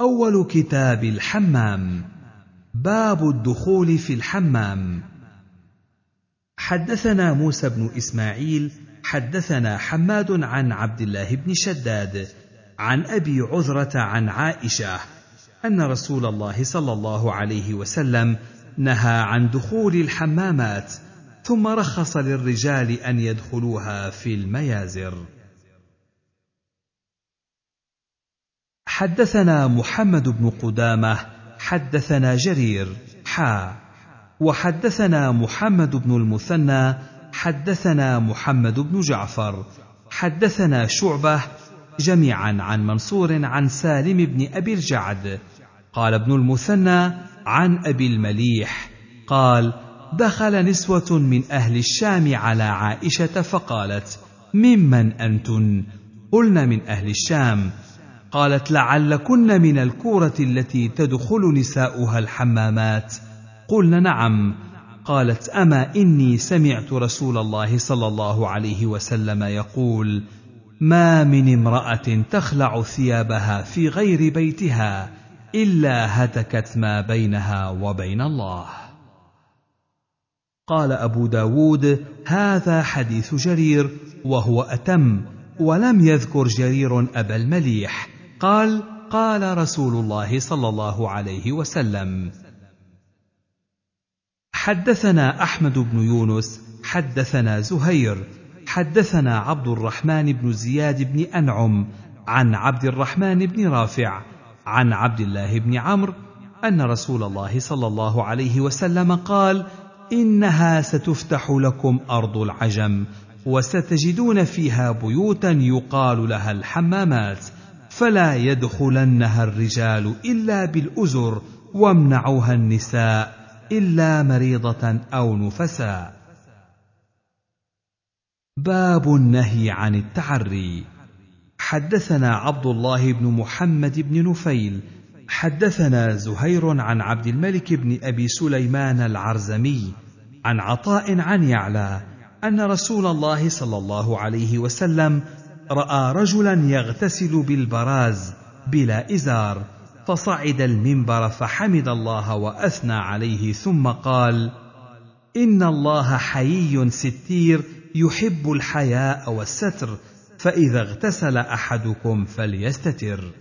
أول كتاب الحمام باب الدخول في الحمام. حدثنا موسى بن إسماعيل حدثنا حماد عن عبد الله بن شداد عن أبي عذرة عن عائشة أن رسول الله صلى الله عليه وسلم نهى عن دخول الحمامات ثم رخص للرجال أن يدخلوها في الميازر. حدثنا محمد بن قدامة حدثنا جرير حا. وحدثنا محمد بن المثنى حدثنا محمد بن جعفر. حدثنا شعبة جميعا عن منصور عن سالم بن أبي الجعد. قال ابن المثنى عن أبي المليح قال دخل نسوة من أهل الشام على عائشة فقالت ممن أنتن؟ قلن من أهل الشام قالت لعلكن من الكورة التي تدخل نساؤها الحمامات. قلن نعم. قالت أما إني سمعت رسول الله صلى الله عليه وسلم يقول ما من امرأة تخلع ثيابها في غير بيتها إلا هتكت ما بينها وبين الله. قال أبو داود هذا حديث جرير وهو أتم ولم يذكر جرير أبا المليح. قال قال رسول الله صلى الله عليه وسلم حدثنا أحمد بن يونس حدثنا زهير حدثنا عبد الرحمن بن زياد بن أنعم عن عبد الرحمن بن رافع عن عبد الله بن عمرو أن رسول الله صلى الله عليه وسلم قال إنها ستفتح لكم أرض العجم وستجدون فيها بيوتا يقال لها الحمامات. فلا يدخلنها الرجال إلا بالأزر وامنعوها النساء إلا مريضة أو نفساء. باب النهي عن التعري حدثنا عبد الله بن محمد بن نفيل. حدثنا زهير عن عبد الملك بن أبي سليمان العرزمي عن عطاء عن يعلى أن رسول الله صلى الله عليه وسلم رأى رجلا يغتسل بالبراز بلا إزار فصعد المنبر فحمد الله وأثنى عليه ثم قال إن الله حيي ستير يحب الحياء والستر فإذا اغتسل أحدكم فليستتر.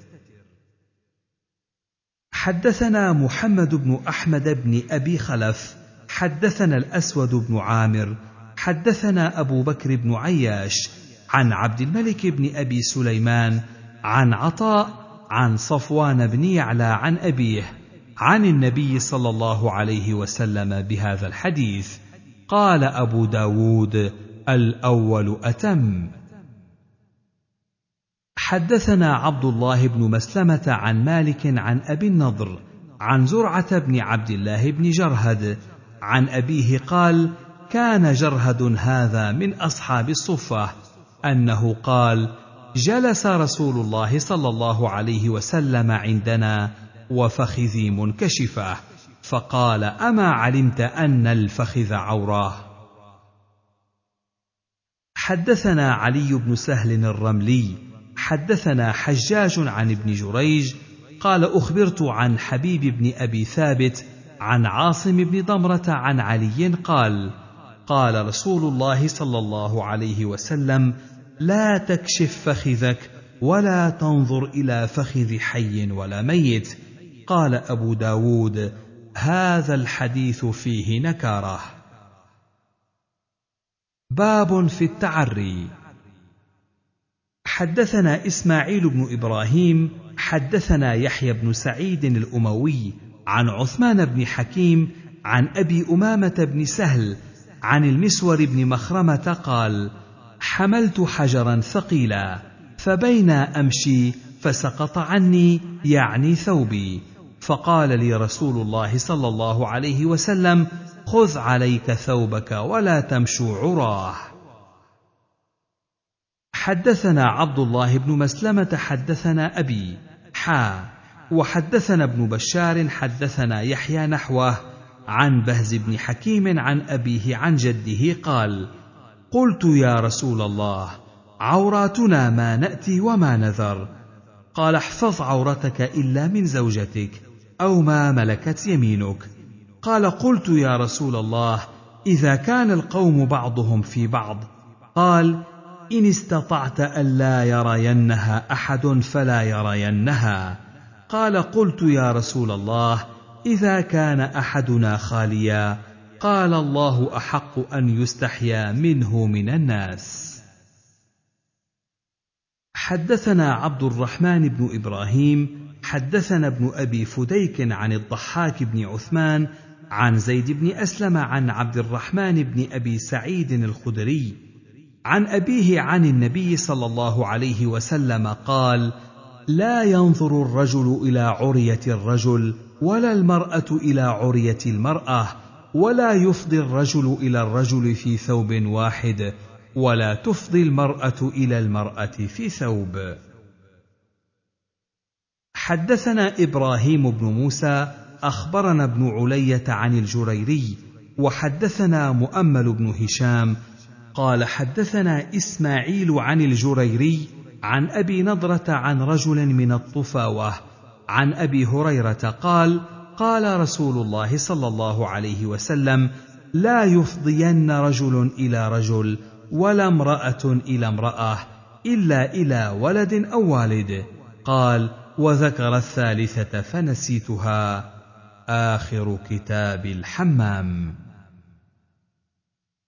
حدثنا محمد بن أحمد بن أبي خلف حدثنا الأسود بن عامر حدثنا أبو بكر بن عياش عن عبد الملك بن أبي سليمان عن عطاء عن صفوان بن يعلى عن أبيه عن النبي صلى الله عليه وسلم بهذا الحديث. قال أبو داود الأول أتم. حدثنا عبد الله بن مسلمة عن مالك عن أبي النضر عن زرعة بن عبد الله بن جرهد عن أبيه قال كان جرهد هذا من أصحاب الصفة. أنه قال جلس رسول الله صلى الله عليه وسلم عندنا وفخذي منكشفة. فقال أما علمت أن الفخذ عوراه؟ حدثنا علي بن سهل الرملي حدثنا حجاج عن ابن جريج قال أخبرت عن حبيب بن أبي ثابت عن عاصم بن ضمرة عن علي قال قال رسول الله صلى الله عليه وسلم لا تكشف فخذك ولا تنظر إلى فخذ حي ولا ميت. قال أبو داود هذا الحديث فيه نكارة. باب في التعري. حدثنا إسماعيل بن إبراهيم حدثنا يحيى بن سعيد الأموي عن عثمان بن حكيم عن أبي أمامة بن سهل عن المسور بن مخرمة قال حملت حجرا ثقيلا فبينا أمشي فسقط عني يعني ثوبي. فقال لي رسول الله صلى الله عليه وسلم خذ عليك ثوبك ولا تمشوا عراه حدثنا عبد الله بن مسلمة حدثنا أبي حا وحدثنا ابن بشار حدثنا يحيى نحوه عن بهز بن حكيم عن أبيه عن جده قال قلت يا رسول الله عوراتنا ما نأتي وما نذر. قال احفظ عورتك إلا من زوجتك أو ما ملكت يمينك. قال قلت يا رسول الله إذا كان القوم بعضهم في بعض. قال إن استطعت الا يرينها أحد فلا يرينها. قال قلت يا رسول الله إذا كان أحدنا خاليا قال الله أحق أن يستحيا منه من الناس. حدثنا عبد الرحمن بن إبراهيم حدثنا ابن أبي فديك عن الضحاك بن عثمان عن زيد بن أسلم عن عبد الرحمن بن أبي سعيد الخدري عن أبيه عن النبي صلى الله عليه وسلم قال لا ينظر الرجل إلى عرية الرجل ولا المرأة إلى عرية المرأة ولا يفضي الرجل إلى الرجل في ثوب واحد ولا تفضي المرأة إلى المرأة في ثوب. حدثنا إبراهيم بن موسى أخبرنا ابن علية عن الجريري وحدثنا مؤمل بن هشام قال حدثنا إسماعيل عن الجريري عن أبي نضرة عن رجل من الطفاوة عن أبي هريرة قال قال رسول الله صلى الله عليه وسلم لا يفضين رجل إلى رجل ولا امرأة إلى امرأة إلا إلى ولد أو والد. قال وذكر الثالثة فنسيتها. آخر كتاب الحمام.